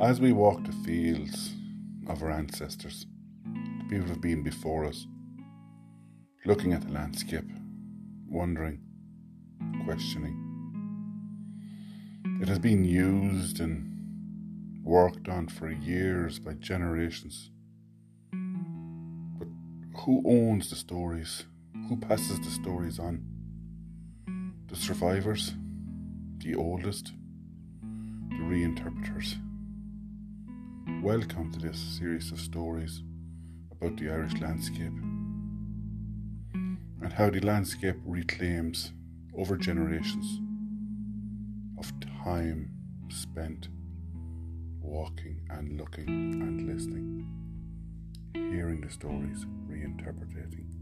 As we walk the fields of our ancestors, the people who have been before us, looking at the landscape, wondering, questioning, it has been used and worked on for years by generations. But who owns the stories? Who passes the stories on? The survivors? The oldest? The reinterpreters? Welcome to this series of stories about the Irish landscape and how the landscape reclaims over generations of time spent walking and looking and listening, hearing the stories, reinterpreting.